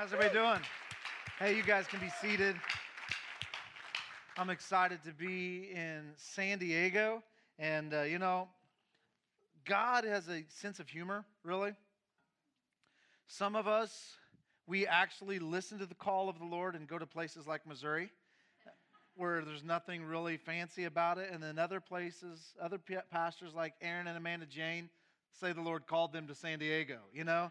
How's everybody doing? Hey, you guys can be seated. I'm excited to be in San Diego. And, uh, you know, God has a sense of humor, really. Some of us, we actually listen to the call of the Lord and go to places like Missouri where there's nothing really fancy about it. And then other places, other pastors like Aaron and Amanda Jane say the Lord called them to San Diego, you know?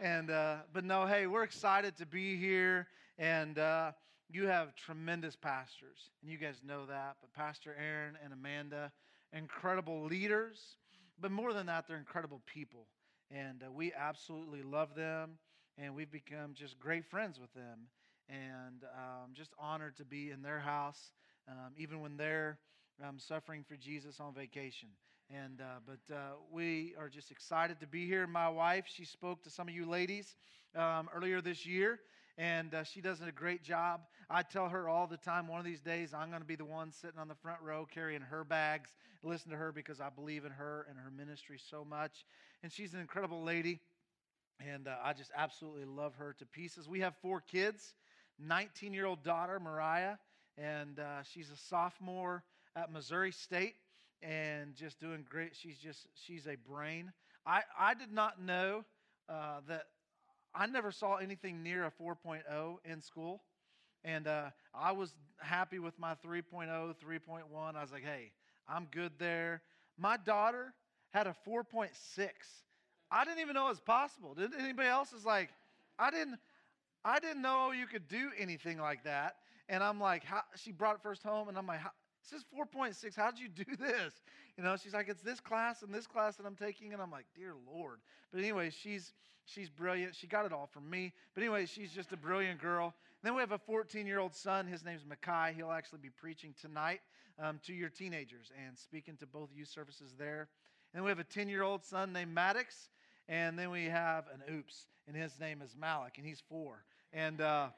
And, uh, but no, hey, we're excited to be here. And uh, you have tremendous pastors, and you guys know that. But Pastor Aaron and Amanda, incredible leaders. But more than that, they're incredible people. And uh, we absolutely love them. And we've become just great friends with them. And um, just honored to be in their house, um, even when they're um, suffering for Jesus on vacation. And uh, but uh, we are just excited to be here. My wife, she spoke to some of you ladies um, earlier this year, and uh, she does a great job. I tell her all the time, one of these days, I'm going to be the one sitting on the front row carrying her bags, listen to her because I believe in her and her ministry so much. And she's an incredible lady, and uh, I just absolutely love her to pieces. We have four kids 19 year old daughter, Mariah, and uh, she's a sophomore at Missouri State and just doing great. She's just, she's a brain. I, I did not know uh, that I never saw anything near a 4.0 in school. And uh, I was happy with my 3.0, 3.1. I was like, hey, I'm good there. My daughter had a 4.6. I didn't even know it was possible. Did anybody else is like, I didn't, I didn't know you could do anything like that. And I'm like, how, she brought it first home, and I'm like, this is 4.6. How'd you do this? You know, she's like, it's this class and this class that I'm taking. And I'm like, dear Lord. But anyway, she's she's brilliant. She got it all from me. But anyway, she's just a brilliant girl. then we have a 14 year old son. His name's Makai. He'll actually be preaching tonight um, to your teenagers and speaking to both youth services there. And we have a 10 year old son named Maddox. And then we have an oops, and his name is Malik, and he's four. And uh,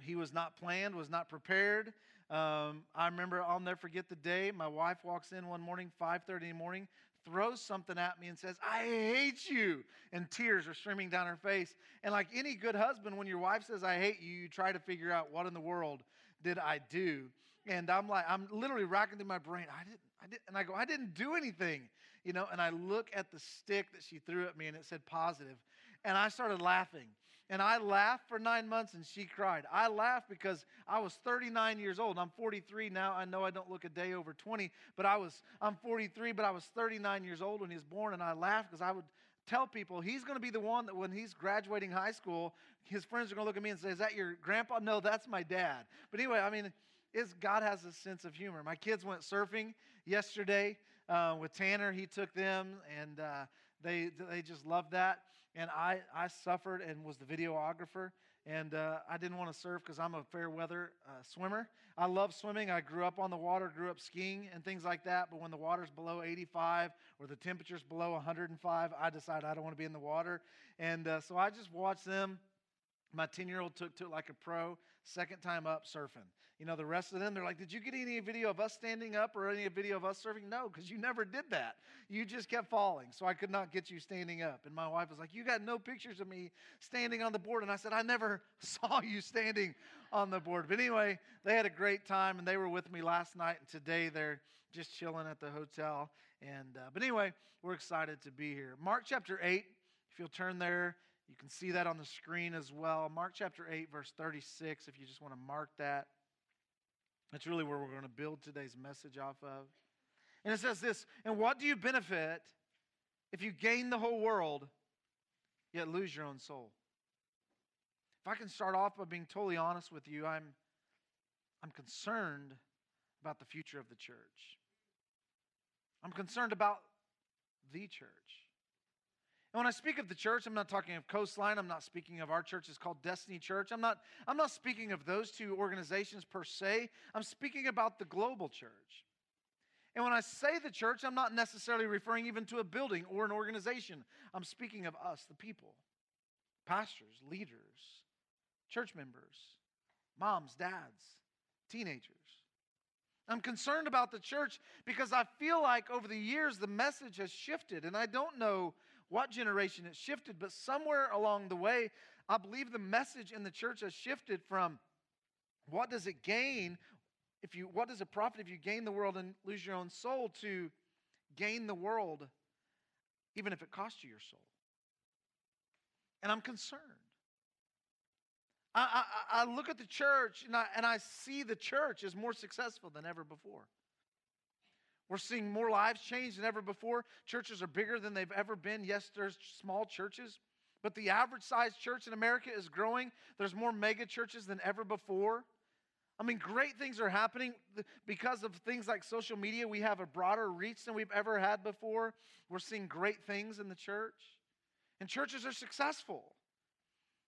he was not planned, was not prepared. Um, I remember I'll never forget the day my wife walks in one morning, 5:30 in the morning, throws something at me and says, "I hate you," and tears are streaming down her face. And like any good husband, when your wife says, "I hate you," you try to figure out what in the world did I do. And I'm like, I'm literally racking through my brain. I didn't, I didn't, and I go, I didn't do anything, you know. And I look at the stick that she threw at me, and it said positive, and I started laughing. And I laughed for nine months and she cried. I laughed because I was 39 years old. I'm 43 now. I know I don't look a day over 20, but I was, I'm 43, but I was 39 years old when he was born. And I laughed because I would tell people he's going to be the one that when he's graduating high school, his friends are going to look at me and say, Is that your grandpa? No, that's my dad. But anyway, I mean, is God has a sense of humor. My kids went surfing yesterday uh, with Tanner. He took them, and uh, they they just loved that and I, I suffered and was the videographer. And uh, I didn't want to surf because I'm a fair weather uh, swimmer. I love swimming. I grew up on the water, grew up skiing and things like that. But when the water's below 85 or the temperature's below 105, I decide I don't want to be in the water. And uh, so I just watched them. My 10 year old took to it like a pro, second time up surfing. You know, the rest of them, they're like, Did you get any video of us standing up or any video of us surfing? No, because you never did that. You just kept falling. So I could not get you standing up. And my wife was like, You got no pictures of me standing on the board. And I said, I never saw you standing on the board. But anyway, they had a great time and they were with me last night. And today they're just chilling at the hotel. And, uh, but anyway, we're excited to be here. Mark chapter 8, if you'll turn there, you can see that on the screen as well. Mark chapter 8, verse 36, if you just want to mark that. That's really where we're going to build today's message off of. And it says this And what do you benefit if you gain the whole world, yet lose your own soul? If I can start off by being totally honest with you, I'm, I'm concerned about the future of the church. I'm concerned about the church. And when I speak of the church, I'm not talking of Coastline. I'm not speaking of our church. It's called Destiny Church. I'm not, I'm not speaking of those two organizations per se. I'm speaking about the global church. And when I say the church, I'm not necessarily referring even to a building or an organization. I'm speaking of us, the people, pastors, leaders, church members, moms, dads, teenagers. I'm concerned about the church because I feel like over the years the message has shifted, and I don't know what generation it shifted, but somewhere along the way, I believe the message in the church has shifted from what does it gain if you what does it profit if you gain the world and lose your own soul to gain the world even if it costs you your soul. And I'm concerned. I, I, I look at the church and I, and I see the church is more successful than ever before. We're seeing more lives change than ever before. Churches are bigger than they've ever been. Yes, there's small churches, but the average sized church in America is growing. There's more mega churches than ever before. I mean, great things are happening because of things like social media. We have a broader reach than we've ever had before. We're seeing great things in the church, and churches are successful.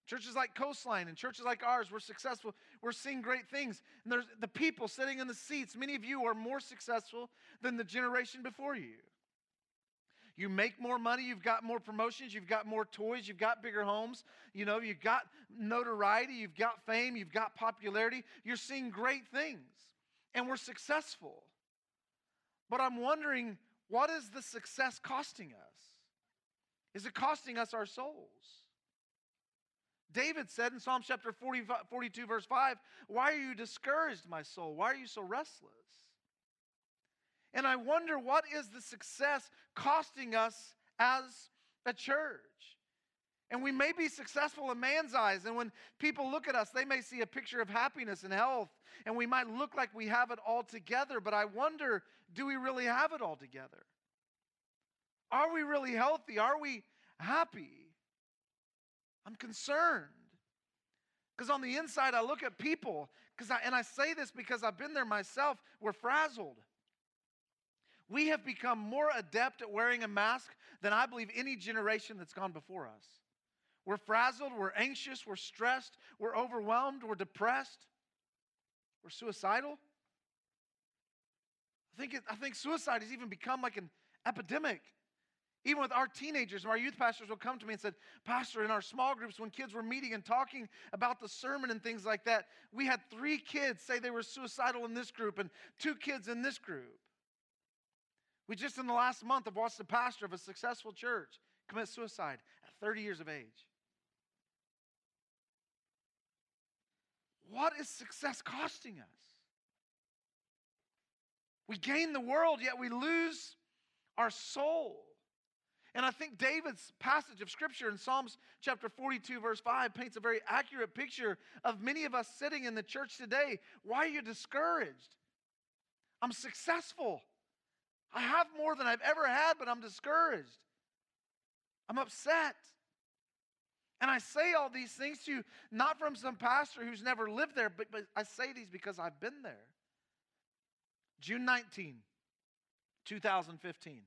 Churches like Coastline and churches like ours, we're successful. We're seeing great things. And there's the people sitting in the seats. Many of you are more successful than the generation before you. You make more money, you've got more promotions, you've got more toys, you've got bigger homes, you know, you've got notoriety, you've got fame, you've got popularity. You're seeing great things. And we're successful. But I'm wondering, what is the success costing us? Is it costing us our souls? David said in Psalm chapter 40, 42, verse 5, Why are you discouraged, my soul? Why are you so restless? And I wonder what is the success costing us as a church? And we may be successful in man's eyes. And when people look at us, they may see a picture of happiness and health. And we might look like we have it all together. But I wonder do we really have it all together? Are we really healthy? Are we happy? I'm concerned. Because on the inside, I look at people, because I, and I say this because I've been there myself, we're frazzled. We have become more adept at wearing a mask than I believe any generation that's gone before us. We're frazzled, we're anxious, we're stressed, we're overwhelmed, we're depressed, we're suicidal. I think, it, I think suicide has even become like an epidemic. Even with our teenagers, and our youth pastors will come to me and said, Pastor, in our small groups, when kids were meeting and talking about the sermon and things like that, we had three kids say they were suicidal in this group and two kids in this group. We just in the last month have watched a pastor of a successful church commit suicide at 30 years of age. What is success costing us? We gain the world, yet we lose our soul. And I think David's passage of scripture in Psalms chapter 42, verse 5, paints a very accurate picture of many of us sitting in the church today. Why are you discouraged? I'm successful. I have more than I've ever had, but I'm discouraged. I'm upset. And I say all these things to you, not from some pastor who's never lived there, but, but I say these because I've been there. June 19, 2015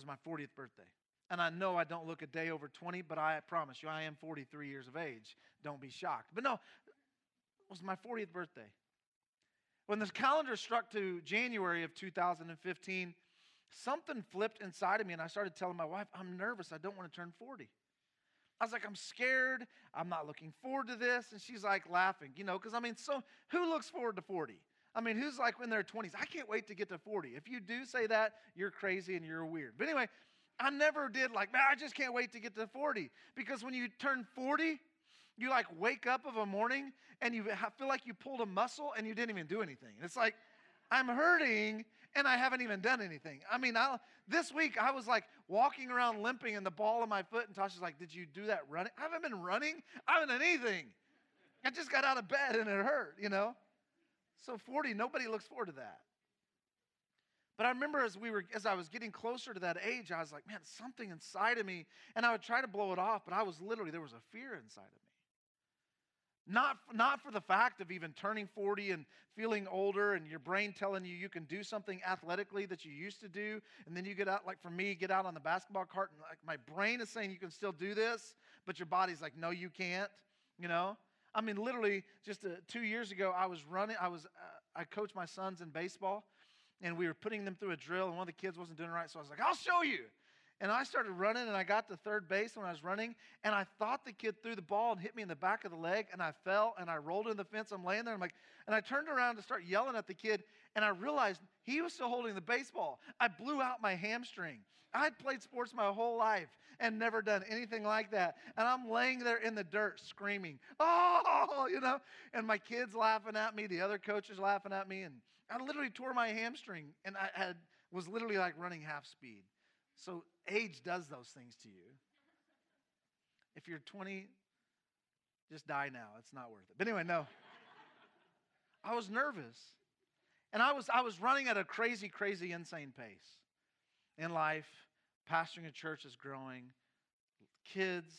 was my 40th birthday. And I know I don't look a day over 20, but I promise you, I am 43 years of age. Don't be shocked. But no, it was my 40th birthday. When the calendar struck to January of 2015, something flipped inside of me, and I started telling my wife, I'm nervous. I don't want to turn 40. I was like, I'm scared. I'm not looking forward to this. And she's like laughing, you know, because I mean, so who looks forward to 40? I mean, who's like in their 20s? I can't wait to get to 40. If you do say that, you're crazy and you're weird. But anyway, I never did like, man, I just can't wait to get to 40. Because when you turn 40, you like wake up of a morning and you feel like you pulled a muscle and you didn't even do anything. And It's like, I'm hurting and I haven't even done anything. I mean, I, this week I was like walking around limping in the ball of my foot, and Tasha's like, Did you do that running? I haven't been running. I haven't done anything. I just got out of bed and it hurt, you know? So 40, nobody looks forward to that. But I remember as we were as I was getting closer to that age, I was like, man, something inside of me. And I would try to blow it off, but I was literally, there was a fear inside of me. Not, not for the fact of even turning 40 and feeling older and your brain telling you you can do something athletically that you used to do. And then you get out, like for me, get out on the basketball court and like my brain is saying you can still do this, but your body's like, no, you can't, you know? I mean, literally, just uh, two years ago, I was running. I was, uh, I coached my sons in baseball, and we were putting them through a drill, and one of the kids wasn't doing right, so I was like, "I'll show you." And I started running, and I got to third base when I was running, and I thought the kid threw the ball and hit me in the back of the leg, and I fell and I rolled in the fence. I'm laying there, I'm like, and I turned around to start yelling at the kid, and I realized he was still holding the baseball. I blew out my hamstring. I'd played sports my whole life and never done anything like that. And I'm laying there in the dirt screaming, oh, you know, and my kids laughing at me, the other coaches laughing at me. And I literally tore my hamstring and I had, was literally like running half speed. So age does those things to you. If you're 20, just die now. It's not worth it. But anyway, no. I was nervous. And I was, I was running at a crazy, crazy, insane pace in life. Pastoring a church is growing. Kids,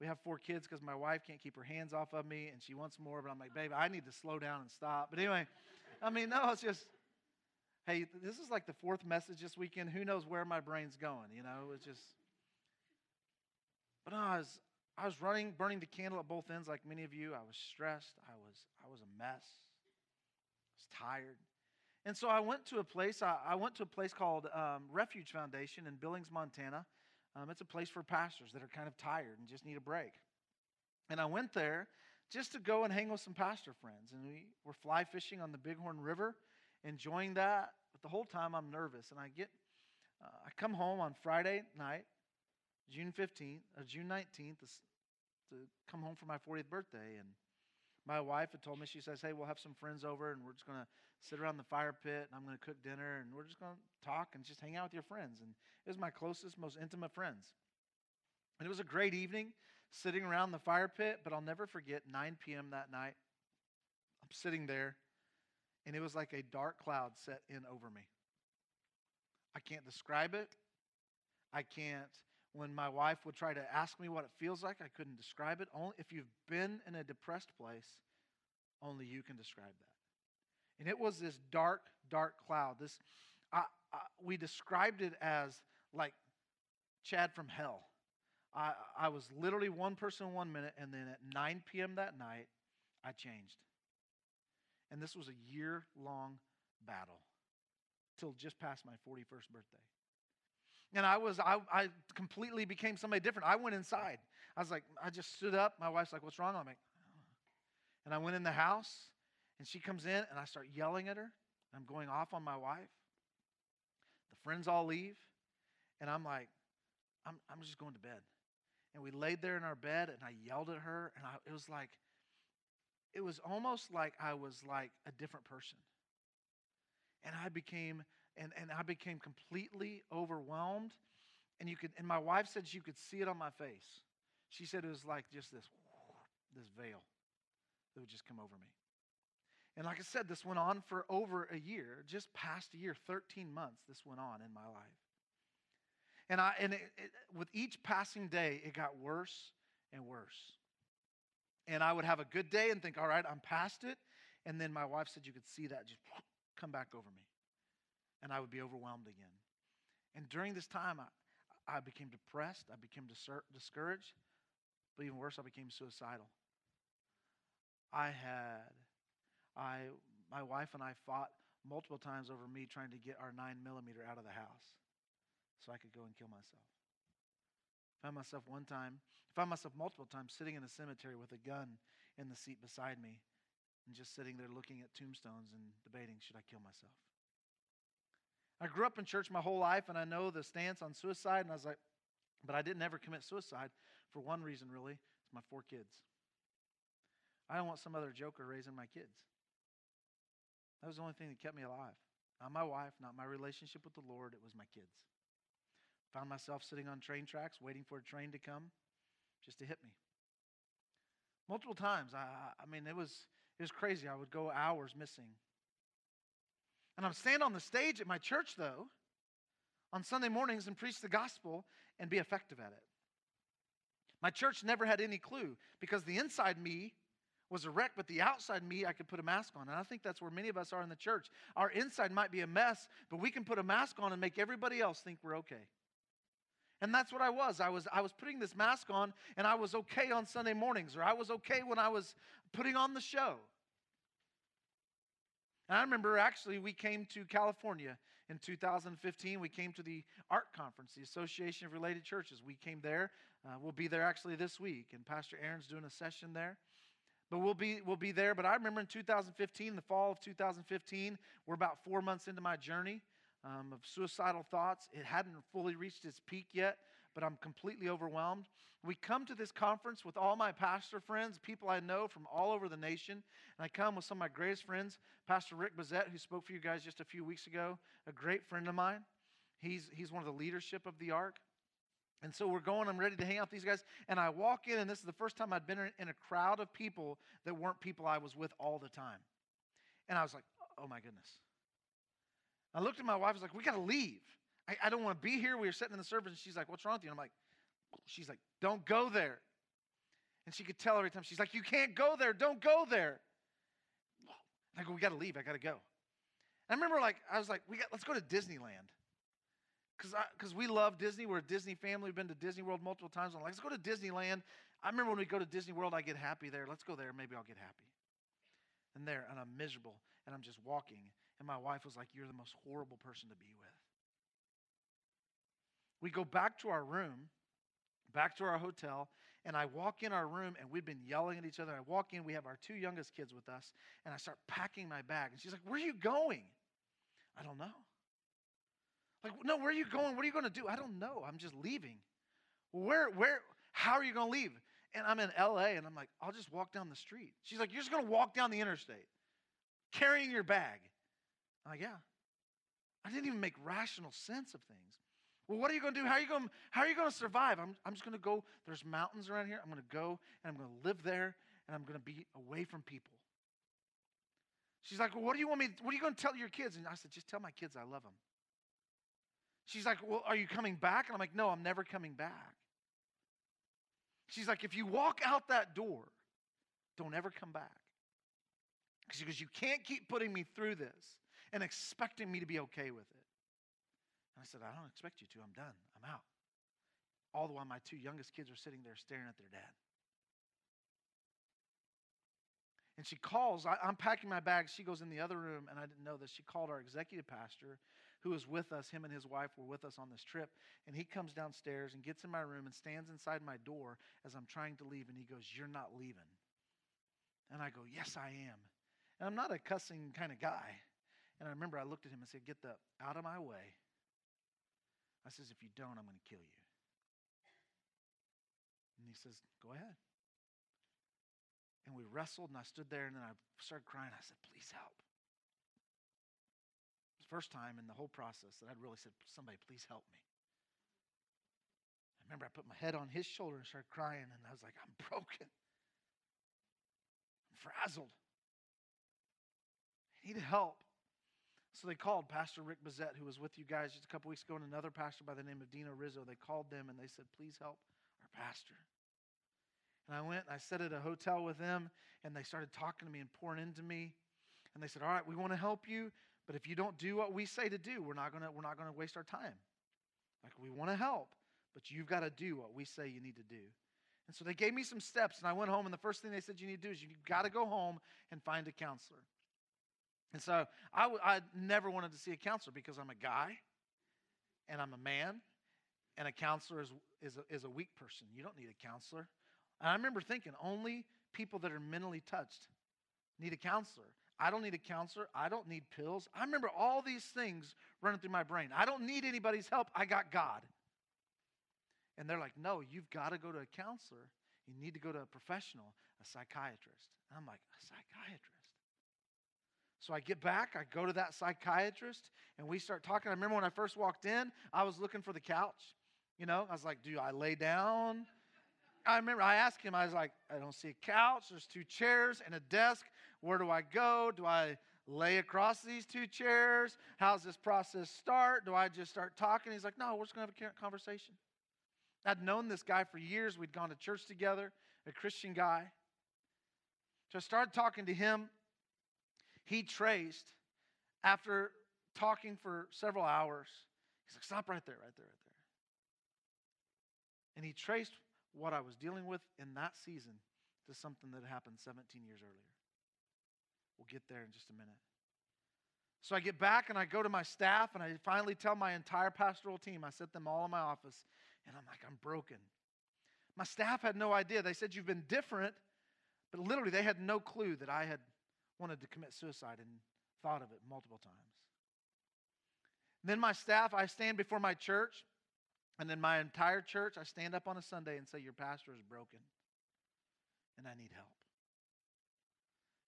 we have four kids because my wife can't keep her hands off of me and she wants more, but I'm like, babe, I need to slow down and stop. But anyway, I mean, no, it's just, hey, this is like the fourth message this weekend. Who knows where my brain's going? You know, it's just. But no, I was, I was running, burning the candle at both ends like many of you. I was stressed. I was, I was a mess. I was tired. And so I went to a place, I, went to a place called um, Refuge Foundation in Billings, Montana. Um, it's a place for pastors that are kind of tired and just need a break. And I went there just to go and hang with some pastor friends. And we were fly fishing on the Bighorn River, enjoying that. But the whole time I'm nervous. And I get, uh, I come home on Friday night, June 15th, or uh, June 19th, to come home for my 40th birthday. And my wife had told me, she says, Hey, we'll have some friends over and we're just going to sit around the fire pit and I'm going to cook dinner and we're just going to talk and just hang out with your friends. And it was my closest, most intimate friends. And it was a great evening sitting around the fire pit, but I'll never forget 9 p.m. that night. I'm sitting there and it was like a dark cloud set in over me. I can't describe it. I can't when my wife would try to ask me what it feels like, I couldn't describe it. Only if you've been in a depressed place, only you can describe that. And it was this dark, dark cloud. This, I, I, we described it as like Chad from hell. I, I was literally one person in one minute, and then at 9 p.m. that night, I changed. And this was a year long battle till just past my 41st birthday. And I was, I, I completely became somebody different. I went inside. I was like, I just stood up. My wife's like, what's wrong? I'm like, oh. and I went in the house, and she comes in, and I start yelling at her. I'm going off on my wife. The friends all leave, and I'm like, I'm, I'm just going to bed. And we laid there in our bed, and I yelled at her, and I, it was like, it was almost like I was like a different person. And I became and, and I became completely overwhelmed. And you could, and my wife said she could see it on my face. She said it was like just this, this veil that would just come over me. And like I said, this went on for over a year, just past a year, 13 months, this went on in my life. And, I, and it, it, with each passing day, it got worse and worse. And I would have a good day and think, all right, I'm past it. And then my wife said you could see that just come back over me and I would be overwhelmed again. And during this time, I, I became depressed, I became discouraged, but even worse, I became suicidal. I had, I, my wife and I fought multiple times over me trying to get our nine millimeter out of the house so I could go and kill myself. I found myself one time, I found myself multiple times sitting in a cemetery with a gun in the seat beside me and just sitting there looking at tombstones and debating should I kill myself? I grew up in church my whole life, and I know the stance on suicide, and I was like, but I didn't ever commit suicide for one reason, really. It's my four kids. I don't want some other joker raising my kids. That was the only thing that kept me alive. Not my wife, not my relationship with the Lord, it was my kids. Found myself sitting on train tracks waiting for a train to come just to hit me. Multiple times. I, I mean, it was, it was crazy. I would go hours missing and I'm stand on the stage at my church, though, on Sunday mornings and preach the gospel and be effective at it. My church never had any clue because the inside me was a wreck, but the outside me, I could put a mask on. And I think that's where many of us are in the church. Our inside might be a mess, but we can put a mask on and make everybody else think we're okay. And that's what I was. I was I was putting this mask on and I was okay on Sunday mornings or I was okay when I was putting on the show. And I remember actually we came to California in 2015. We came to the ARC conference, the Association of Related Churches. We came there. Uh, we'll be there actually this week, and Pastor Aaron's doing a session there. but we'll be we'll be there. But I remember in 2015, the fall of 2015, we're about four months into my journey um, of suicidal thoughts. It hadn't fully reached its peak yet, but I'm completely overwhelmed. We come to this conference with all my pastor friends, people I know from all over the nation, and I come with some of my greatest friends, Pastor Rick Bezet, who spoke for you guys just a few weeks ago, a great friend of mine. He's, he's one of the leadership of the ARC. And so we're going, I'm ready to hang out with these guys. And I walk in, and this is the first time I'd been in a crowd of people that weren't people I was with all the time. And I was like, oh my goodness. I looked at my wife, I was like, we got to leave. I, I don't want to be here. We were sitting in the service, and she's like, what's wrong with you? And I'm like, she's like, don't go there. And she could tell every time, she's like, you can't go there. Don't go there. I go, we got to leave. I got to go. And I remember, like, I was like, we got, let's go to Disneyland because we love Disney. We're a Disney family. We've been to Disney World multiple times. I'm like, let's go to Disneyland. I remember when we go to Disney World, I get happy there. Let's go there. Maybe I'll get happy. And there, and I'm miserable, and I'm just walking. And my wife was like, You're the most horrible person to be with. We go back to our room, back to our hotel, and I walk in our room, and we've been yelling at each other. I walk in, we have our two youngest kids with us, and I start packing my bag. And she's like, Where are you going? I don't know. Like, no, where are you going? What are you going to do? I don't know. I'm just leaving. Where, where, how are you going to leave? And I'm in LA and I'm like, I'll just walk down the street. She's like, You're just going to walk down the interstate carrying your bag. I'm like, Yeah. I didn't even make rational sense of things. Well, what are you going to do? How are you going, how are you going to survive? I'm, I'm just going to go. There's mountains around here. I'm going to go and I'm going to live there and I'm going to be away from people. She's like, Well, what do you want me, what are you going to tell your kids? And I said, Just tell my kids I love them. She's like, Well, are you coming back? And I'm like, No, I'm never coming back. She's like, If you walk out that door, don't ever come back. Goes, You can't keep putting me through this and expecting me to be okay with it. I said, I don't expect you to. I'm done. I'm out. All the while, my two youngest kids are sitting there staring at their dad. And she calls, I, am packing my bags. She goes in the other room, and I didn't know this. She called our executive pastor who was with us, him and his wife were with us on this trip. And he comes downstairs and gets in my room and stands inside my door as I'm trying to leave. And he goes, You're not leaving. And I go, Yes, I am. And I'm not a cussing kind of guy. And I remember I looked at him and said, Get the out of my way. I says, If you don't, I'm going to kill you. And he says, Go ahead. And we wrestled, and I stood there, and then I started crying. I said, Please help first time in the whole process that I'd really said, Somebody, please help me. I remember I put my head on his shoulder and started crying, and I was like, I'm broken. I'm frazzled. I need help. So they called Pastor Rick Bezet, who was with you guys just a couple weeks ago, and another pastor by the name of Dino Rizzo. They called them and they said, Please help our pastor. And I went and I sat at a hotel with them, and they started talking to me and pouring into me. And they said, All right, we want to help you. But if you don't do what we say to do, we're not gonna we're not gonna waste our time. Like we want to help, but you've got to do what we say you need to do. And so they gave me some steps, and I went home, and the first thing they said you need to do is you've got to go home and find a counselor. And so I, w- I never wanted to see a counselor because I'm a guy, and I'm a man, and a counselor is, is, a, is a weak person. You don't need a counselor. And I remember thinking only people that are mentally touched need a counselor. I don't need a counselor. I don't need pills. I remember all these things running through my brain. I don't need anybody's help. I got God. And they're like, no, you've got to go to a counselor. You need to go to a professional, a psychiatrist. And I'm like, a psychiatrist? So I get back, I go to that psychiatrist, and we start talking. I remember when I first walked in, I was looking for the couch. You know, I was like, do I lay down? I remember I asked him, I was like, I don't see a couch. There's two chairs and a desk. Where do I go? Do I lay across these two chairs? How's this process start? Do I just start talking? He's like, No, we're just going to have a conversation. I'd known this guy for years. We'd gone to church together, a Christian guy. So I started talking to him. He traced, after talking for several hours, he's like, Stop right there, right there, right there. And he traced what I was dealing with in that season to something that happened 17 years earlier. We'll get there in just a minute. So I get back and I go to my staff and I finally tell my entire pastoral team, I set them all in my office, and I'm like, I'm broken. My staff had no idea. They said, You've been different, But literally, they had no clue that I had wanted to commit suicide and thought of it multiple times. Then my staff, I stand before my church, and then my entire church, I stand up on a Sunday and say, Your pastor is broken, and I need help.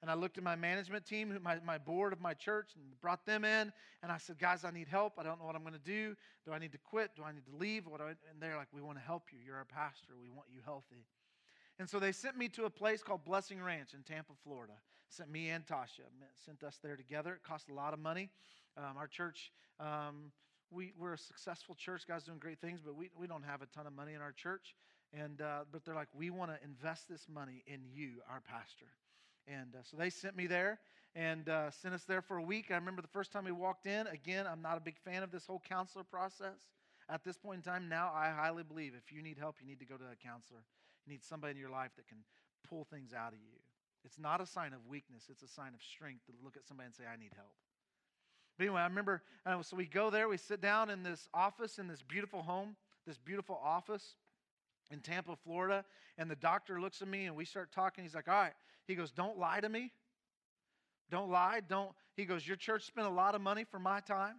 And I looked at my management team, my, my board of my church, and brought them in. And I said, Guys, I need help. I don't know what I'm going to do. Do I need to quit? Do I need to leave? What I, and they're like, We want to help you. You're our pastor. We want you healthy. And so they sent me to a place called Blessing Ranch in Tampa, Florida. Sent me and Tasha, sent us there together. It cost a lot of money. Um, our church, um, we, we're a successful church. God's doing great things, but we, we don't have a ton of money in our church. And uh, but they're like, we want to invest this money in you, our pastor. And uh, so they sent me there and uh, sent us there for a week. I remember the first time we walked in. Again, I'm not a big fan of this whole counselor process. At this point in time, now I highly believe if you need help, you need to go to a counselor. You need somebody in your life that can pull things out of you. It's not a sign of weakness, it's a sign of strength to look at somebody and say, I need help. But anyway, I remember, uh, so we go there, we sit down in this office in this beautiful home, this beautiful office in Tampa, Florida, and the doctor looks at me and we start talking. He's like, All right. He goes, Don't lie to me. Don't lie. Don't. He goes, Your church spent a lot of money for my time.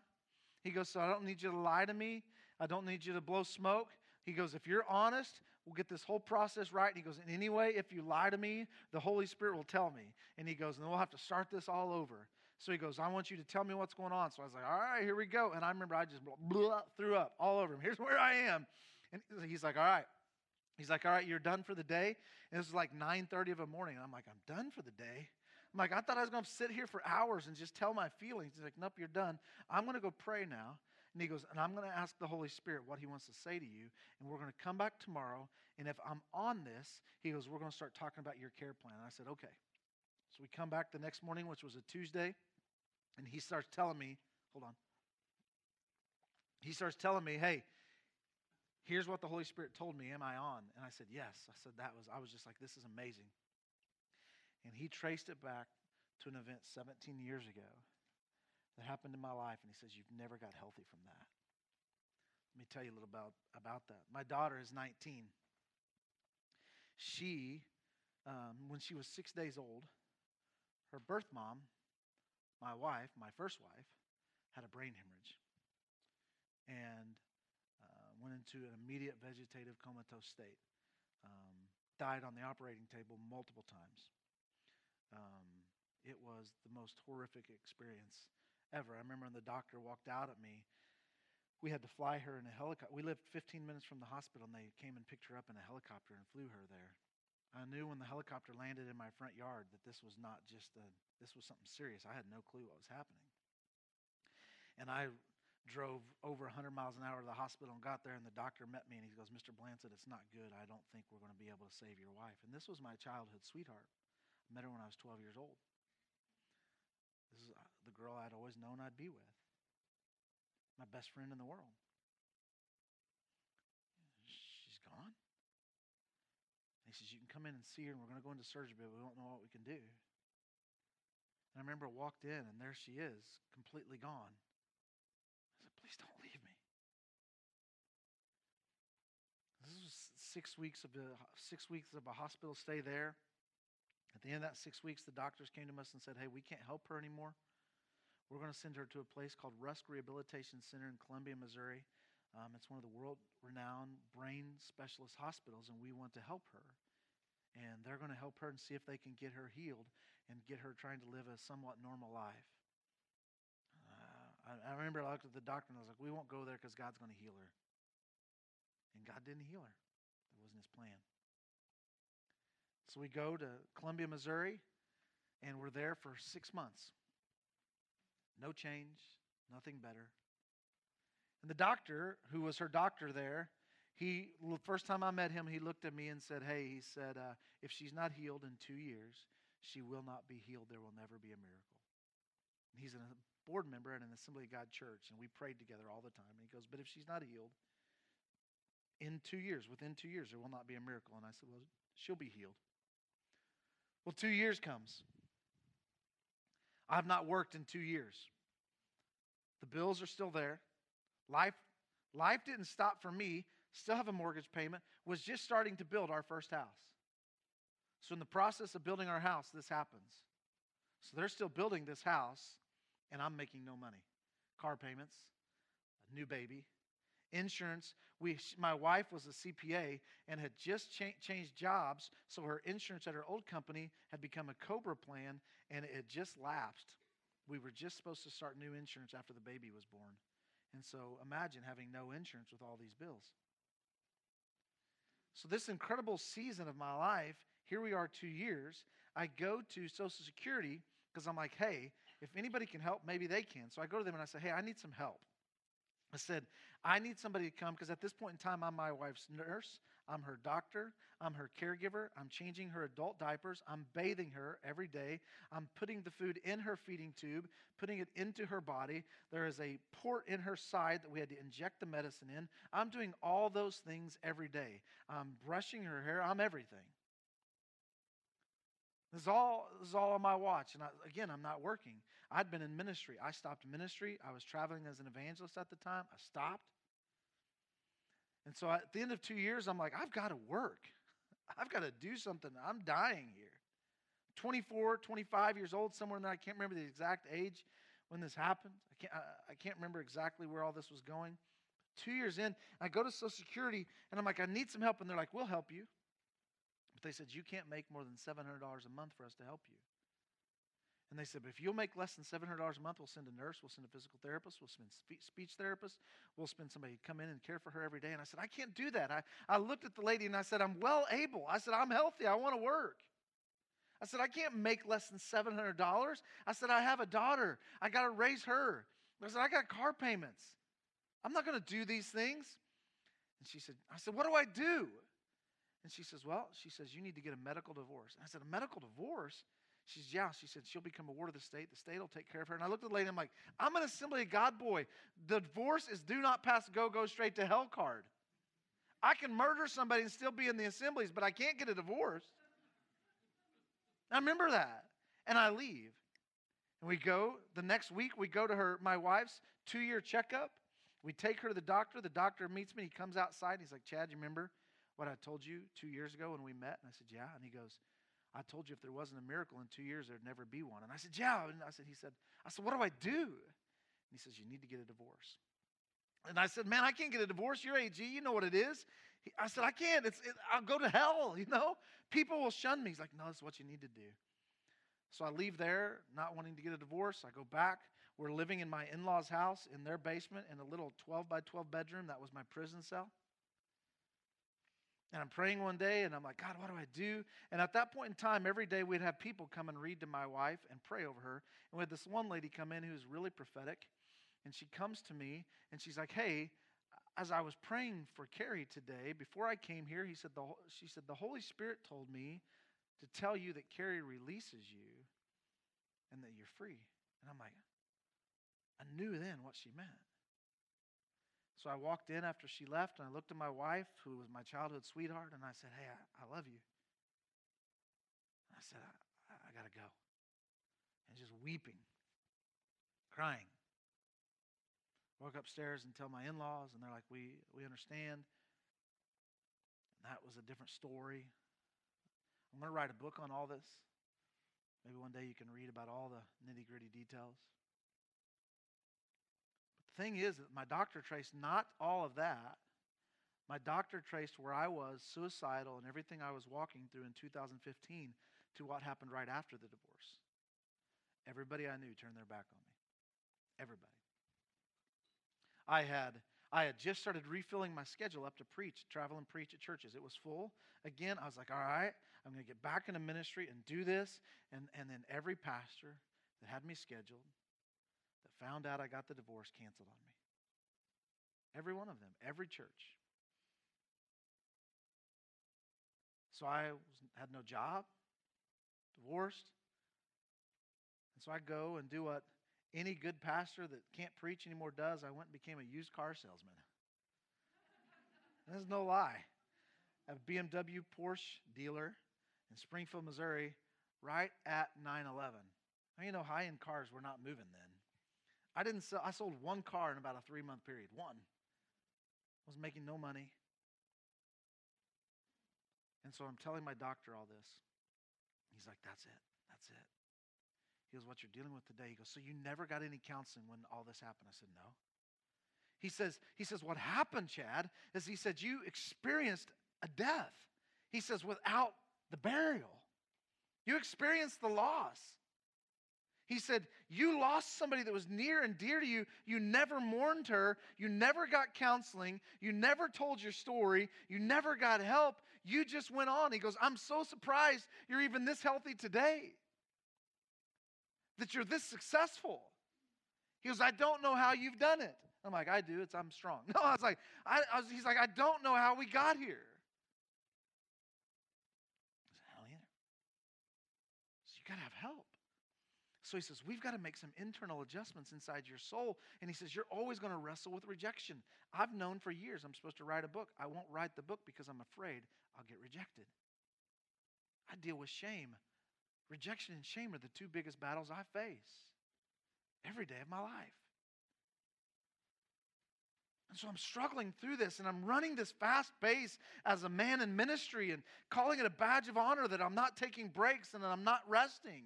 He goes, So I don't need you to lie to me. I don't need you to blow smoke. He goes, If you're honest, we'll get this whole process right. And he goes, And anyway, if you lie to me, the Holy Spirit will tell me. And he goes, And we'll have to start this all over. So he goes, I want you to tell me what's going on. So I was like, All right, here we go. And I remember I just blew up, threw up all over him. Here's where I am. And he's like, All right. He's like, all right, you're done for the day. And this is like 9.30 of the morning. I'm like, I'm done for the day. I'm like, I thought I was going to sit here for hours and just tell my feelings. He's like, nope, you're done. I'm going to go pray now. And he goes, and I'm going to ask the Holy Spirit what he wants to say to you. And we're going to come back tomorrow. And if I'm on this, he goes, we're going to start talking about your care plan. And I said, okay. So we come back the next morning, which was a Tuesday. And he starts telling me, hold on. He starts telling me, hey, Here's what the Holy Spirit told me. Am I on? And I said, Yes. I said, That was, I was just like, This is amazing. And he traced it back to an event 17 years ago that happened in my life. And he says, You've never got healthy from that. Let me tell you a little about, about that. My daughter is 19. She, um, when she was six days old, her birth mom, my wife, my first wife, had a brain hemorrhage. And went into an immediate vegetative comatose state. Um, died on the operating table multiple times. Um, it was the most horrific experience ever. I remember when the doctor walked out at me, we had to fly her in a helicopter. We lived 15 minutes from the hospital, and they came and picked her up in a helicopter and flew her there. I knew when the helicopter landed in my front yard that this was not just a, this was something serious. I had no clue what was happening. And I drove over 100 miles an hour to the hospital and got there, and the doctor met me and he goes, Mr. Blansett, it's not good. I don't think we're going to be able to save your wife. And this was my childhood sweetheart. I met her when I was 12 years old. This is the girl I'd always known I'd be with, my best friend in the world. She's gone. And he says, You can come in and see her, and we're going to go into surgery, but we don't know what we can do. And I remember I walked in, and there she is, completely gone. I said, Please don't leave me. This was six weeks of a, six weeks of a hospital stay there. At the end of that six weeks, the doctors came to us and said, "Hey, we can't help her anymore. We're going to send her to a place called Rusk Rehabilitation Center in Columbia, Missouri. Um, it's one of the world-renowned brain specialist hospitals, and we want to help her. And they're going to help her and see if they can get her healed and get her trying to live a somewhat normal life." I, I remember I looked at the doctor and I was like, we won't go there because God's going to heal her. And God didn't heal her, that wasn't his plan. So we go to Columbia, Missouri, and we're there for six months. No change, nothing better. And the doctor, who was her doctor there, he the first time I met him, he looked at me and said, "Hey," he said, uh, "if she's not healed in two years, she will not be healed. There will never be a miracle." And he's a board member at an Assembly of God church, and we prayed together all the time. And he goes, But if she's not healed, in two years, within two years, there will not be a miracle. And I said, Well, she'll be healed. Well, two years comes. I've not worked in two years. The bills are still there. Life, life didn't stop for me. Still have a mortgage payment. Was just starting to build our first house. So, in the process of building our house, this happens. So, they're still building this house, and I'm making no money. Car payments, a new baby, insurance. We, my wife was a CPA and had just cha- changed jobs, so her insurance at her old company had become a Cobra plan, and it had just lapsed. We were just supposed to start new insurance after the baby was born. And so imagine having no insurance with all these bills. So, this incredible season of my life, here we are two years. I go to Social Security because I'm like, hey, if anybody can help, maybe they can. So I go to them and I say, hey, I need some help. I said, I need somebody to come because at this point in time, I'm my wife's nurse. I'm her doctor. I'm her caregiver. I'm changing her adult diapers. I'm bathing her every day. I'm putting the food in her feeding tube, putting it into her body. There is a port in her side that we had to inject the medicine in. I'm doing all those things every day. I'm brushing her hair. I'm everything. This is all, this is all on my watch. And I, again, I'm not working. I'd been in ministry. I stopped ministry. I was traveling as an evangelist at the time. I stopped. And so at the end of two years, I'm like, I've got to work. I've got to do something. I'm dying here. 24, 25 years old, somewhere in there. I can't remember the exact age when this happened. I can't, I, I can't remember exactly where all this was going. Two years in, I go to Social Security and I'm like, I need some help. And they're like, we'll help you. But they said, you can't make more than $700 a month for us to help you. And they said, but if you'll make less than $700 a month, we'll send a nurse, we'll send a physical therapist, we'll send speech therapist, we'll spend somebody to come in and care for her every day. And I said, I can't do that. I, I looked at the lady and I said, I'm well able. I said, I'm healthy. I want to work. I said, I can't make less than $700. I said, I have a daughter. I got to raise her. I said, I got car payments. I'm not going to do these things. And she said, I said, what do I do? And she says, Well, she says, you need to get a medical divorce. And I said, A medical divorce? She says, Yeah. She said, She'll become a ward of the state. The state will take care of her. And I looked at the lady, I'm like, I'm an Assembly of God boy. The divorce is do not pass go, go straight to hell card. I can murder somebody and still be in the assemblies, but I can't get a divorce. I remember that. And I leave. And we go, the next week, we go to her, my wife's two year checkup. We take her to the doctor. The doctor meets me. He comes outside. he's like, Chad, you remember? What I told you two years ago when we met? And I said, Yeah. And he goes, I told you if there wasn't a miracle in two years, there'd never be one. And I said, Yeah. And I said, He said, I said, What do I do? And he says, You need to get a divorce. And I said, Man, I can't get a divorce. You're AG. You know what it is. I said, I can't. It's, it, I'll go to hell, you know? People will shun me. He's like, No, that's what you need to do. So I leave there, not wanting to get a divorce. I go back. We're living in my in law's house in their basement in a little 12 by 12 bedroom. That was my prison cell. And I'm praying one day and I'm like, God, what do I do? And at that point in time, every day we'd have people come and read to my wife and pray over her. And we had this one lady come in who's really prophetic. And she comes to me and she's like, Hey, as I was praying for Carrie today, before I came here, he said the, she said, The Holy Spirit told me to tell you that Carrie releases you and that you're free. And I'm like, I knew then what she meant. So I walked in after she left and I looked at my wife, who was my childhood sweetheart, and I said, Hey, I, I love you. And I said, I, I got to go. And just weeping, crying. Walk upstairs and tell my in laws, and they're like, we, we understand. And that was a different story. I'm going to write a book on all this. Maybe one day you can read about all the nitty gritty details thing is that my doctor traced not all of that. My doctor traced where I was suicidal and everything I was walking through in 2015 to what happened right after the divorce. Everybody I knew turned their back on me. Everybody. I had I had just started refilling my schedule up to preach, travel and preach at churches. It was full. Again, I was like, all right, I'm going to get back into ministry and do this. And, and then every pastor that had me scheduled found out I got the divorce canceled on me. Every one of them, every church. So I had no job, divorced. And so I go and do what any good pastor that can't preach anymore does. I went and became a used car salesman. There's no lie. A BMW Porsche dealer in Springfield, Missouri, right at 9 11. Now, you know, high end cars were not moving then. I didn't sell, I sold one car in about a three month period. One. I was making no money. And so I'm telling my doctor all this. He's like, That's it. That's it. He goes, What you're dealing with today. He goes, So you never got any counseling when all this happened? I said, No. He says, he says, What happened, Chad, is he said, You experienced a death. He says, without the burial. You experienced the loss. He said, You lost somebody that was near and dear to you. You never mourned her. You never got counseling. You never told your story. You never got help. You just went on. He goes, I'm so surprised you're even this healthy today, that you're this successful. He goes, I don't know how you've done it. I'm like, I do. It's I'm strong. No, I was like, I, I was, he's like, I don't know how we got here. I said, Hell either. So you got to have help. So he says, We've got to make some internal adjustments inside your soul. And he says, You're always going to wrestle with rejection. I've known for years I'm supposed to write a book. I won't write the book because I'm afraid I'll get rejected. I deal with shame. Rejection and shame are the two biggest battles I face every day of my life. And so I'm struggling through this and I'm running this fast pace as a man in ministry and calling it a badge of honor that I'm not taking breaks and that I'm not resting.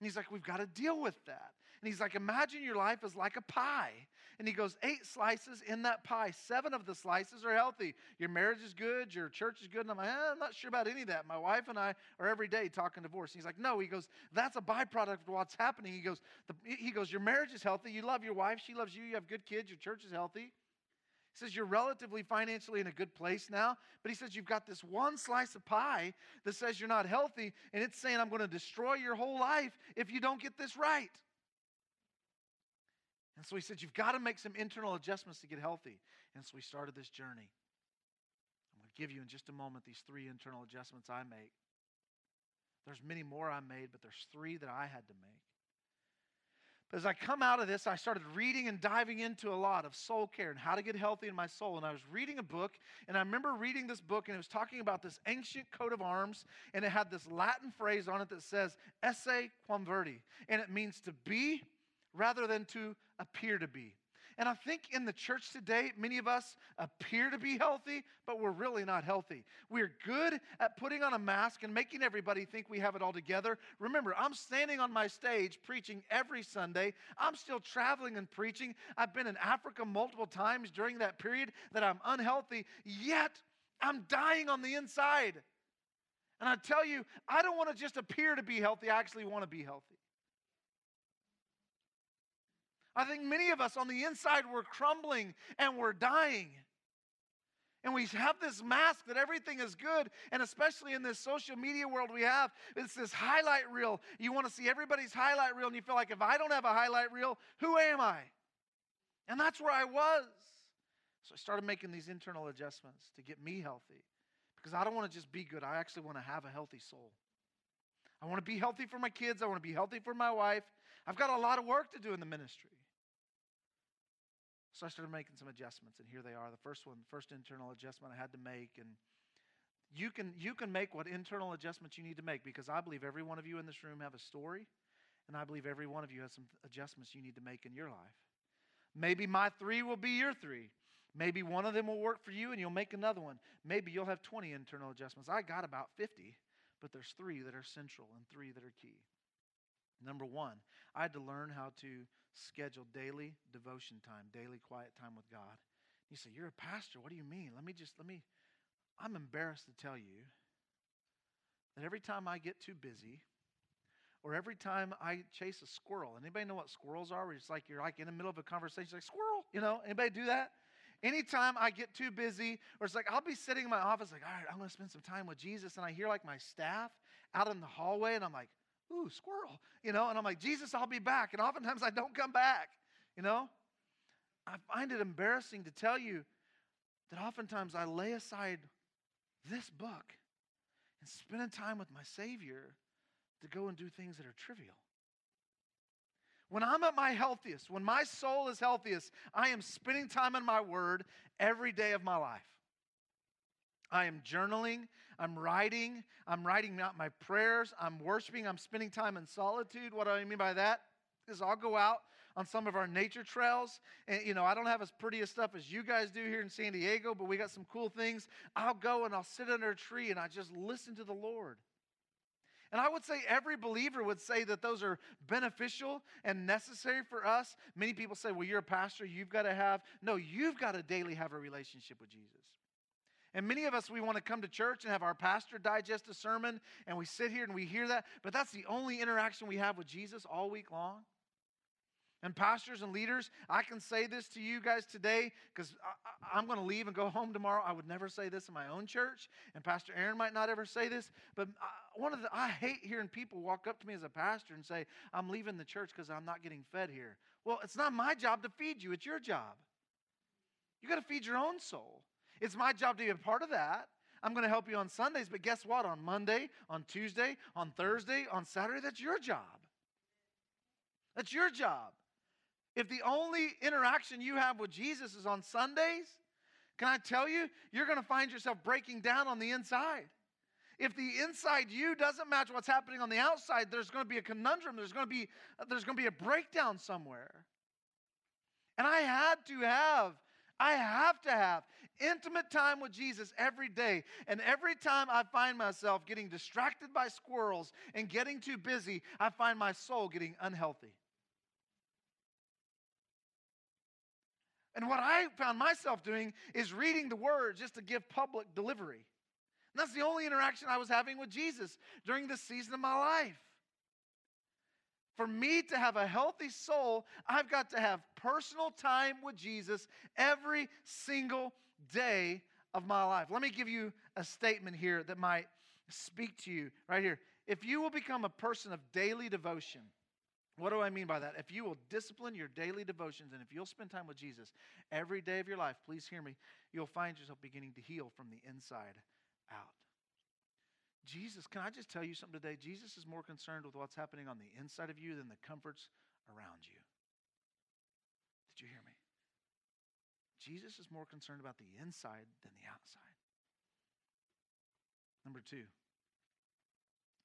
And he's like, We've got to deal with that. And he's like, Imagine your life is like a pie. And he goes, Eight slices in that pie. Seven of the slices are healthy. Your marriage is good. Your church is good. And I'm like, eh, I'm not sure about any of that. My wife and I are every day talking divorce. And he's like, No. He goes, That's a byproduct of what's happening. He goes, He goes, Your marriage is healthy. You love your wife. She loves you. You have good kids. Your church is healthy. He says, You're relatively financially in a good place now, but he says, You've got this one slice of pie that says you're not healthy, and it's saying, I'm going to destroy your whole life if you don't get this right. And so he said, You've got to make some internal adjustments to get healthy. And so we started this journey. I'm going to give you in just a moment these three internal adjustments I make. There's many more I made, but there's three that I had to make. But as I come out of this, I started reading and diving into a lot of soul care and how to get healthy in my soul. And I was reading a book, and I remember reading this book, and it was talking about this ancient coat of arms, and it had this Latin phrase on it that says, esse quam videri. And it means to be rather than to appear to be. And I think in the church today, many of us appear to be healthy, but we're really not healthy. We're good at putting on a mask and making everybody think we have it all together. Remember, I'm standing on my stage preaching every Sunday. I'm still traveling and preaching. I've been in Africa multiple times during that period that I'm unhealthy, yet I'm dying on the inside. And I tell you, I don't want to just appear to be healthy, I actually want to be healthy. I think many of us on the inside, we're crumbling and we're dying. And we have this mask that everything is good. And especially in this social media world we have, it's this highlight reel. You want to see everybody's highlight reel, and you feel like if I don't have a highlight reel, who am I? And that's where I was. So I started making these internal adjustments to get me healthy. Because I don't want to just be good, I actually want to have a healthy soul. I want to be healthy for my kids, I want to be healthy for my wife. I've got a lot of work to do in the ministry. So I started making some adjustments, and here they are. The first one, first internal adjustment I had to make, and you can you can make what internal adjustments you need to make because I believe every one of you in this room have a story, and I believe every one of you has some adjustments you need to make in your life. Maybe my three will be your three. Maybe one of them will work for you and you'll make another one. Maybe you'll have 20 internal adjustments. I got about 50, but there's three that are central and three that are key. Number one, I had to learn how to schedule daily devotion time, daily quiet time with God. You say, You're a pastor. What do you mean? Let me just, let me, I'm embarrassed to tell you that every time I get too busy, or every time I chase a squirrel, anybody know what squirrels are? Where it's like you're like in the middle of a conversation, like squirrel, you know? Anybody do that? Anytime I get too busy, or it's like I'll be sitting in my office, like, all right, I'm gonna spend some time with Jesus, and I hear like my staff out in the hallway, and I'm like, ooh, squirrel, you know, and I'm like, Jesus, I'll be back. And oftentimes I don't come back, you know. I find it embarrassing to tell you that oftentimes I lay aside this book and spending time with my Savior to go and do things that are trivial. When I'm at my healthiest, when my soul is healthiest, I am spending time in my Word every day of my life. I am journaling, I'm writing, I'm writing out my prayers, I'm worshiping, I'm spending time in solitude. What do I mean by that? Is I'll go out on some of our nature trails. And, you know, I don't have as pretty a stuff as you guys do here in San Diego, but we got some cool things. I'll go and I'll sit under a tree and I just listen to the Lord. And I would say every believer would say that those are beneficial and necessary for us. Many people say, well, you're a pastor, you've got to have. No, you've got to daily have a relationship with Jesus. And many of us, we want to come to church and have our pastor digest a sermon, and we sit here and we hear that, but that's the only interaction we have with Jesus all week long. And pastors and leaders, I can say this to you guys today because I'm going to leave and go home tomorrow. I would never say this in my own church, and Pastor Aaron might not ever say this. But one of the I hate hearing people walk up to me as a pastor and say, "I'm leaving the church because I'm not getting fed here." Well, it's not my job to feed you; it's your job. You got to feed your own soul. It's my job to be a part of that. I'm going to help you on Sundays, but guess what? On Monday, on Tuesday, on Thursday, on Saturday, that's your job. That's your job. If the only interaction you have with Jesus is on Sundays, can I tell you, you're going to find yourself breaking down on the inside. If the inside you doesn't match what's happening on the outside, there's going to be a conundrum. There's going to be, there's going to be a breakdown somewhere. And I had to have, I have to have intimate time with Jesus every day. And every time I find myself getting distracted by squirrels and getting too busy, I find my soul getting unhealthy. And what I found myself doing is reading the word just to give public delivery. And that's the only interaction I was having with Jesus during this season of my life. For me to have a healthy soul, I've got to have personal time with Jesus every single day of my life. Let me give you a statement here that might speak to you right here. If you will become a person of daily devotion, what do I mean by that? If you will discipline your daily devotions and if you'll spend time with Jesus every day of your life, please hear me, you'll find yourself beginning to heal from the inside out. Jesus, can I just tell you something today? Jesus is more concerned with what's happening on the inside of you than the comforts around you. Did you hear me? Jesus is more concerned about the inside than the outside. Number two,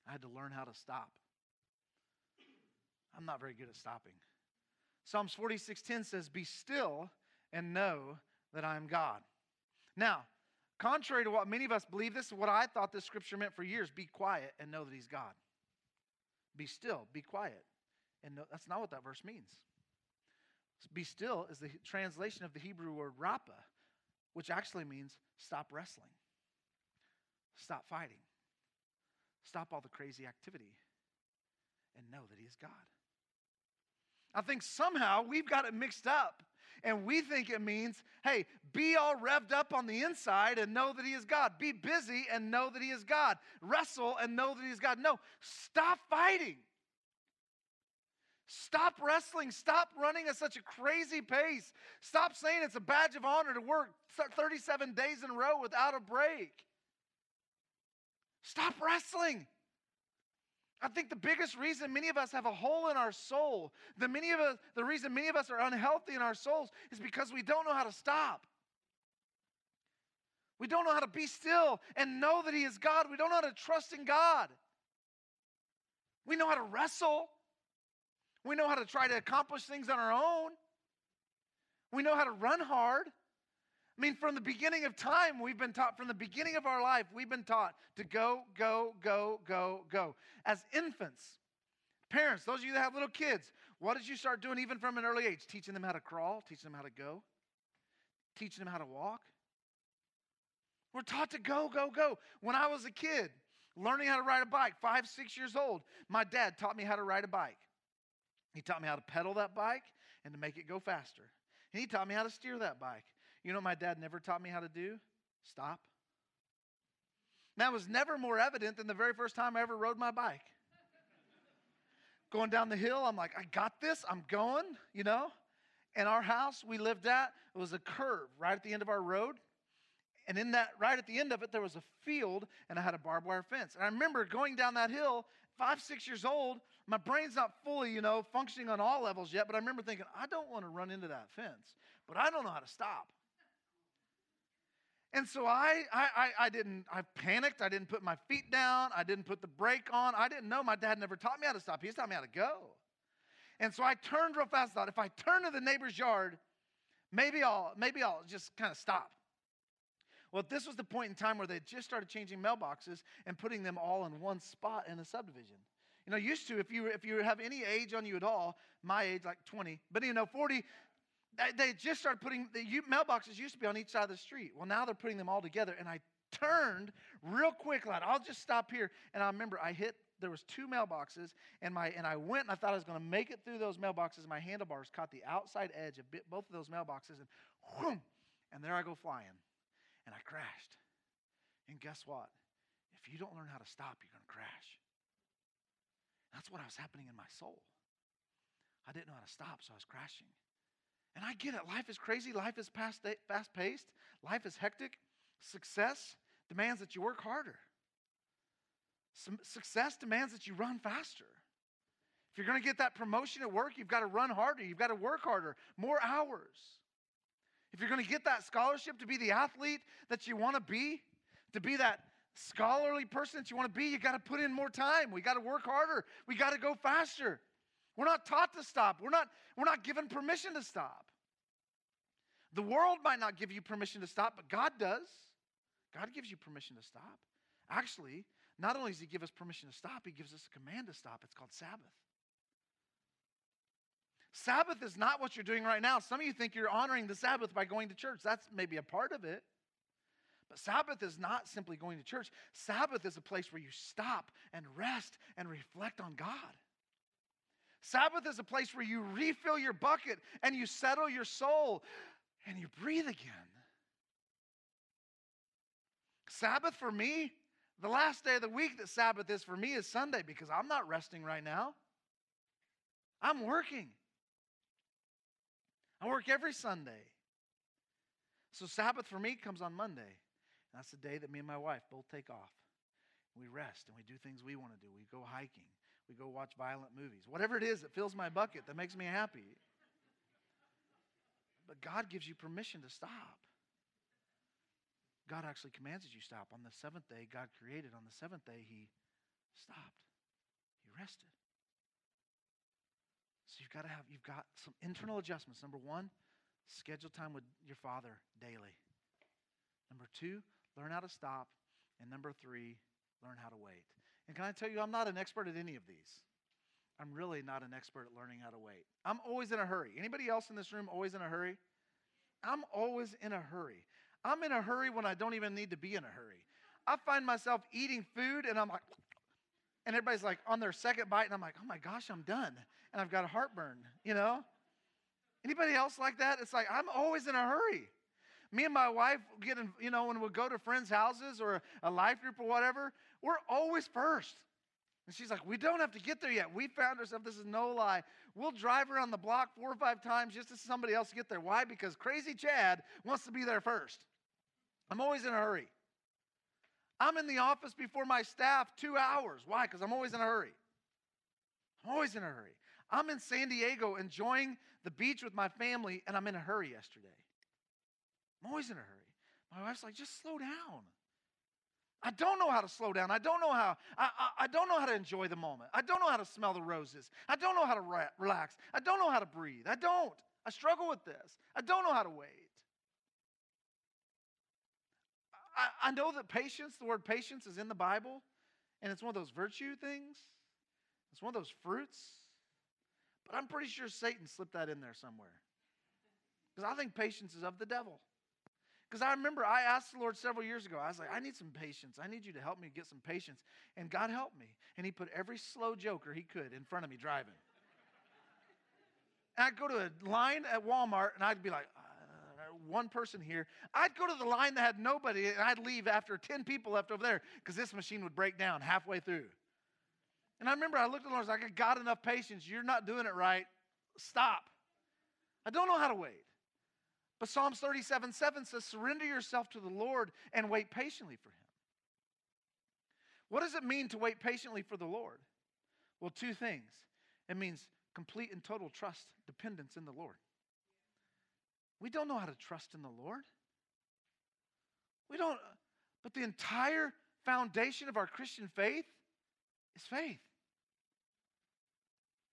I had to learn how to stop. I'm not very good at stopping. Psalms 46:10 says, "Be still and know that I am God." Now, contrary to what many of us believe, this is what I thought this scripture meant for years: be quiet and know that He's God. Be still, be quiet, and know, that's not what that verse means. Be still is the translation of the Hebrew word rapa, which actually means stop wrestling, stop fighting, stop all the crazy activity, and know that He is God. I think somehow we've got it mixed up. And we think it means, hey, be all revved up on the inside and know that He is God. Be busy and know that He is God. Wrestle and know that He is God. No, stop fighting. Stop wrestling. Stop running at such a crazy pace. Stop saying it's a badge of honor to work 37 days in a row without a break. Stop wrestling. I think the biggest reason many of us have a hole in our soul, the, many of us, the reason many of us are unhealthy in our souls is because we don't know how to stop. We don't know how to be still and know that He is God. We don't know how to trust in God. We know how to wrestle. We know how to try to accomplish things on our own. We know how to run hard. I mean, from the beginning of time, we've been taught, from the beginning of our life, we've been taught to go, go, go, go, go. As infants, parents, those of you that have little kids, what did you start doing even from an early age? Teaching them how to crawl, teaching them how to go, teaching them how to walk. We're taught to go, go, go. When I was a kid, learning how to ride a bike, five, six years old, my dad taught me how to ride a bike. He taught me how to pedal that bike and to make it go faster. And he taught me how to steer that bike. You know my dad never taught me how to do? Stop. That was never more evident than the very first time I ever rode my bike. going down the hill, I'm like, I got this, I'm going, you know? And our house we lived at, it was a curve right at the end of our road. And in that, right at the end of it, there was a field and I had a barbed wire fence. And I remember going down that hill, five, six years old, my brain's not fully, you know, functioning on all levels yet, but I remember thinking, I don't want to run into that fence, but I don't know how to stop. And so I, I, I, didn't, I panicked. I didn't put my feet down. I didn't put the brake on. I didn't know. My dad never taught me how to stop. He taught me how to go. And so I turned real fast. Thought if I turn to the neighbor's yard, maybe I'll, maybe I'll just kind of stop. Well, this was the point in time where they just started changing mailboxes and putting them all in one spot in a subdivision. You know, used to, if you, if you have any age on you at all, my age, like 20, but you know, 40, they just started putting the mailboxes used to be on each side of the street. Well, now they're putting them all together. And I turned real quick, like I'll just stop here. And I remember I hit. There was two mailboxes, and my and I went and I thought I was going to make it through those mailboxes. My handlebars caught the outside edge of both of those mailboxes, and whoom, and there I go flying, and I crashed. And guess what? If you don't learn how to stop, you're going to crash. That's what was happening in my soul. I didn't know how to stop, so I was crashing. And I get it. Life is crazy. Life is fast paced. Life is hectic. Success demands that you work harder. Success demands that you run faster. If you're going to get that promotion at work, you've got to run harder. You've got to work harder, more hours. If you're going to get that scholarship to be the athlete that you want to be, to be that scholarly person that you want to be, you got to put in more time. We got to work harder. We got to go faster. We're not taught to stop. We're not, we're not given permission to stop. The world might not give you permission to stop, but God does. God gives you permission to stop. Actually, not only does He give us permission to stop, He gives us a command to stop. It's called Sabbath. Sabbath is not what you're doing right now. Some of you think you're honoring the Sabbath by going to church. That's maybe a part of it. But Sabbath is not simply going to church. Sabbath is a place where you stop and rest and reflect on God. Sabbath is a place where you refill your bucket and you settle your soul and you breathe again. Sabbath for me, the last day of the week that Sabbath is for me is Sunday because I'm not resting right now. I'm working. I work every Sunday. So Sabbath for me comes on Monday. That's the day that me and my wife both take off. We rest and we do things we want to do. We go hiking. We go watch violent movies. Whatever it is that fills my bucket that makes me happy. But God gives you permission to stop. God actually commands that you stop. On the seventh day, God created. On the seventh day, He stopped. He rested. So you've got to have, you've got some internal adjustments. Number one, schedule time with your father daily. Number two, learn how to stop. And number three, learn how to wait. And can I tell you, I'm not an expert at any of these. I'm really not an expert at learning how to wait. I'm always in a hurry. Anybody else in this room always in a hurry? I'm always in a hurry. I'm in a hurry when I don't even need to be in a hurry. I find myself eating food and I'm like, and everybody's like on their second bite, and I'm like, oh my gosh, I'm done. And I've got a heartburn, you know? Anybody else like that? It's like I'm always in a hurry. Me and my wife get in, you know, when we go to friends' houses or a life group or whatever, we're always first. And she's like, We don't have to get there yet. We found ourselves, this is no lie. We'll drive around the block four or five times just to somebody else get there. Why? Because crazy Chad wants to be there first. I'm always in a hurry. I'm in the office before my staff two hours. Why? Because I'm always in a hurry. I'm always in a hurry. I'm in San Diego enjoying the beach with my family, and I'm in a hurry yesterday. I'm always in a hurry. My wife's like, just slow down. I don't know how to slow down. I don't know how. I, I, I, don't know how to enjoy the moment. I don't know how to smell the roses. I don't know how to re- relax. I don't know how to breathe. I don't. I struggle with this. I don't know how to wait. I, I know that patience, the word patience, is in the Bible, and it's one of those virtue things. It's one of those fruits. But I'm pretty sure Satan slipped that in there somewhere. Because I think patience is of the devil. Because I remember I asked the Lord several years ago, I was like, I need some patience. I need you to help me get some patience. And God helped me. And He put every slow joker He could in front of me driving. and I'd go to a line at Walmart and I'd be like, uh, one person here. I'd go to the line that had nobody and I'd leave after 10 people left over there because this machine would break down halfway through. And I remember I looked at the Lord, I was like, I got enough patience. You're not doing it right. Stop. I don't know how to wait. But Psalms 37 7 says, Surrender yourself to the Lord and wait patiently for him. What does it mean to wait patiently for the Lord? Well, two things. It means complete and total trust, dependence in the Lord. We don't know how to trust in the Lord. We don't, but the entire foundation of our Christian faith is faith.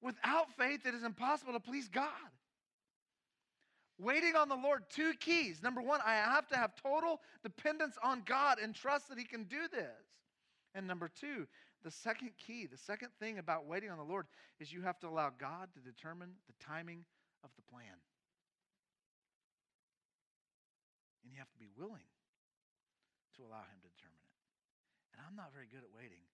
Without faith, it is impossible to please God. Waiting on the Lord, two keys. Number one, I have to have total dependence on God and trust that He can do this. And number two, the second key, the second thing about waiting on the Lord is you have to allow God to determine the timing of the plan. And you have to be willing to allow Him to determine it. And I'm not very good at waiting.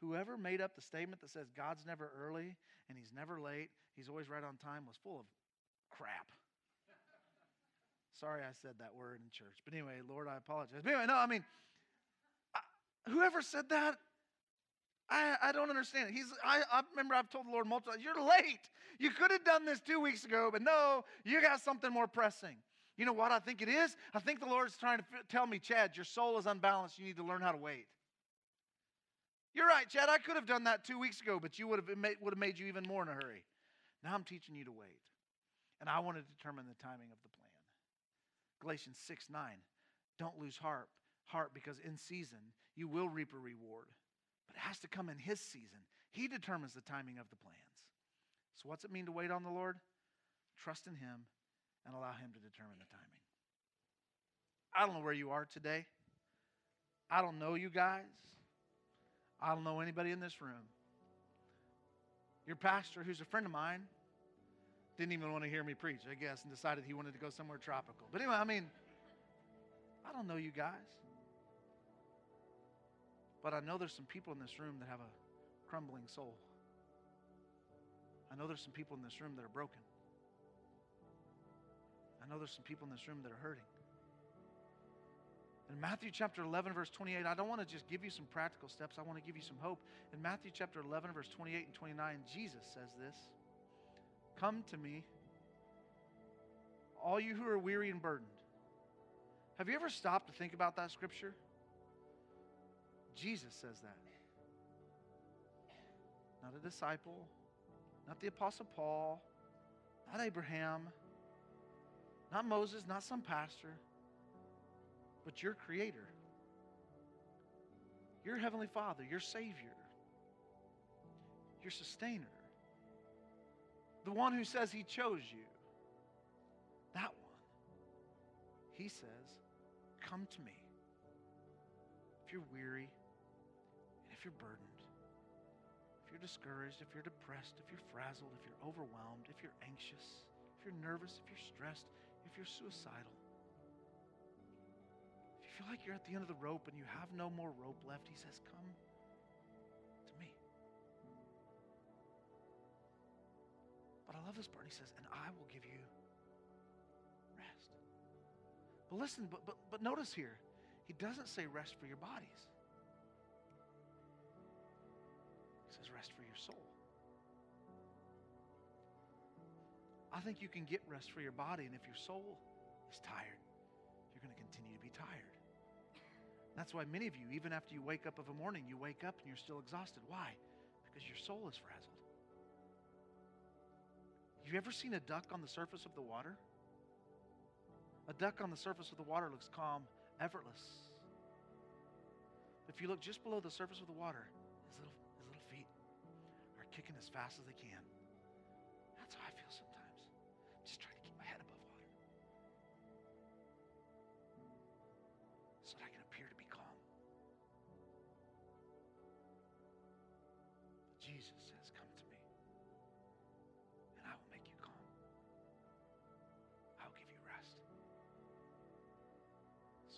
Whoever made up the statement that says God's never early and He's never late, He's always right on time, was full of crap. Sorry I said that word in church. But anyway, Lord, I apologize. But anyway, no, I mean, I, whoever said that, I, I don't understand. He's, I, I remember I've told the Lord multiple times, you're late. You could have done this two weeks ago, but no, you got something more pressing. You know what I think it is? I think the Lord's trying to f- tell me, Chad, your soul is unbalanced. You need to learn how to wait. You're right, Chad. I could have done that two weeks ago, but you would have, made, would have made you even more in a hurry. Now I'm teaching you to wait. And I want to determine the timing of the plan. Galatians 6 9. Don't lose heart, heart because in season you will reap a reward. But it has to come in His season. He determines the timing of the plans. So, what's it mean to wait on the Lord? Trust in Him and allow Him to determine the timing. I don't know where you are today. I don't know you guys. I don't know anybody in this room. Your pastor, who's a friend of mine, didn't even want to hear me preach, I guess, and decided he wanted to go somewhere tropical. But anyway, I mean, I don't know you guys. But I know there's some people in this room that have a crumbling soul. I know there's some people in this room that are broken. I know there's some people in this room that are hurting. In Matthew chapter 11, verse 28, I don't want to just give you some practical steps, I want to give you some hope. In Matthew chapter 11, verse 28 and 29, Jesus says this Come to me, all you who are weary and burdened. Have you ever stopped to think about that scripture? Jesus says that. Not a disciple, not the Apostle Paul, not Abraham, not Moses, not some pastor, but your Creator, your Heavenly Father, your Savior, your Sustainer, the one who says He chose you. That one. He says, Come to me. If you're weary, and if you're burdened, if you're discouraged, if you're depressed, if you're frazzled, if you're overwhelmed, if you're anxious, if you're nervous, if you're stressed, if you're suicidal, feel like you're at the end of the rope and you have no more rope left, he says, Come to me. But I love this part. He says, And I will give you rest. But listen, but, but, but notice here, he doesn't say rest for your bodies. He says rest for your soul. I think you can get rest for your body, and if your soul is tired, you're going to continue to be tired. That's why many of you, even after you wake up of a morning, you wake up and you're still exhausted. Why? Because your soul is frazzled. Have you ever seen a duck on the surface of the water? A duck on the surface of the water looks calm, effortless. If you look just below the surface of the water, his little, his little feet are kicking as fast as they can. That's how I feel sometimes.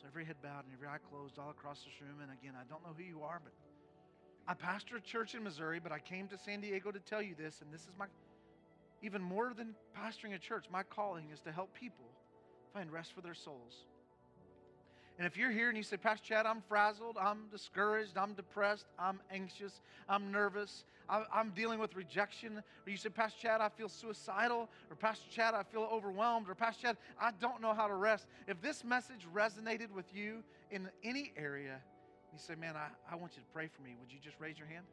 Every head bowed and every eye closed all across this room. And again, I don't know who you are, but I pastor a church in Missouri, but I came to San Diego to tell you this, and this is my even more than pastoring a church, my calling is to help people find rest for their souls. And if you're here and you say, Pastor Chad, I'm frazzled, I'm discouraged, I'm depressed, I'm anxious, I'm nervous, I'm, dealing with rejection, or you say, Pastor Chad, I feel suicidal, or Pastor Chad, I feel overwhelmed, or Pastor Chad, I don't know how to rest. If this message resonated with you in any area, you say, Man, I, I want you to pray for me, would you just raise your hand?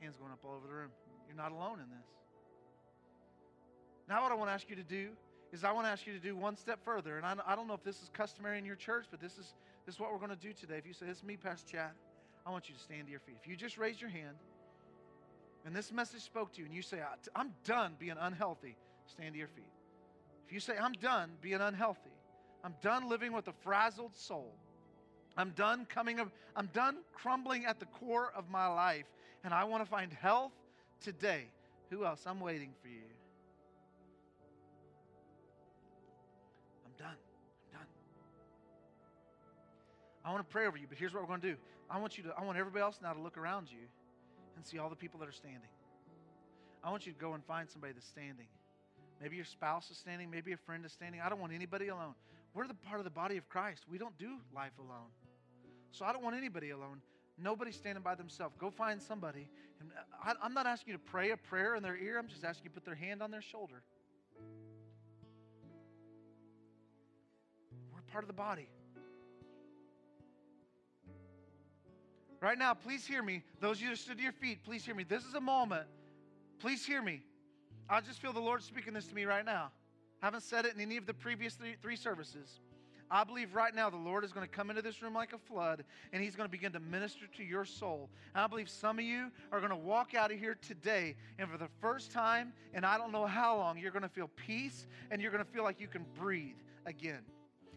Hands going up all over the room. You're not alone in this. Now, what I want to ask you to do is I want to ask you to do one step further. And I, I don't know if this is customary in your church, but this is, this is what we're going to do today. If you say, It's me, Pastor Chad, I want you to stand to your feet. If you just raise your hand and this message spoke to you and you say, I'm done being unhealthy, stand to your feet. If you say, I'm done being unhealthy, I'm done living with a frazzled soul, I'm done coming of, I'm done crumbling at the core of my life, and I want to find health today. Who else? I'm waiting for you. I'm done. I'm done. I want to pray over you, but here's what we're going to do. I want you to, I want everybody else now to look around you and see all the people that are standing. I want you to go and find somebody that's standing. Maybe your spouse is standing, maybe a friend is standing. I don't want anybody alone. We're the part of the body of Christ. We don't do life alone. So I don't want anybody alone. Nobody standing by themselves. Go find somebody. And uh, I, I'm not asking you to pray a prayer in their ear. I'm just asking you to put their hand on their shoulder. We're part of the body. Right now, please hear me. Those of you that stood to your feet, please hear me. This is a moment. Please hear me. I just feel the Lord speaking this to me right now. I haven't said it in any of the previous three, three services. I believe right now the Lord is going to come into this room like a flood and He's going to begin to minister to your soul. And I believe some of you are going to walk out of here today and for the first time, and I don't know how long, you're going to feel peace and you're going to feel like you can breathe again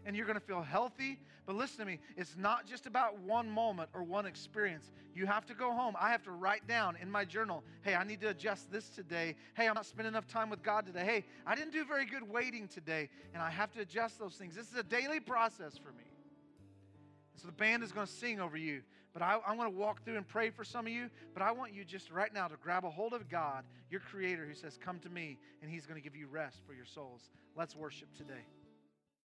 and you're going to feel healthy. But listen to me, it's not just about one moment or one experience. You have to go home. I have to write down in my journal, hey, I need to adjust this today. Hey, I'm not spending enough time with God today. Hey, I didn't do very good waiting today, and I have to adjust those things. This is a daily process for me. So the band is going to sing over you. But I, am going to walk through and pray for some of you. But I want you just right now to grab a hold of God, your creator, who says, Come to me, and he's going to give you rest for your souls. Let's worship today.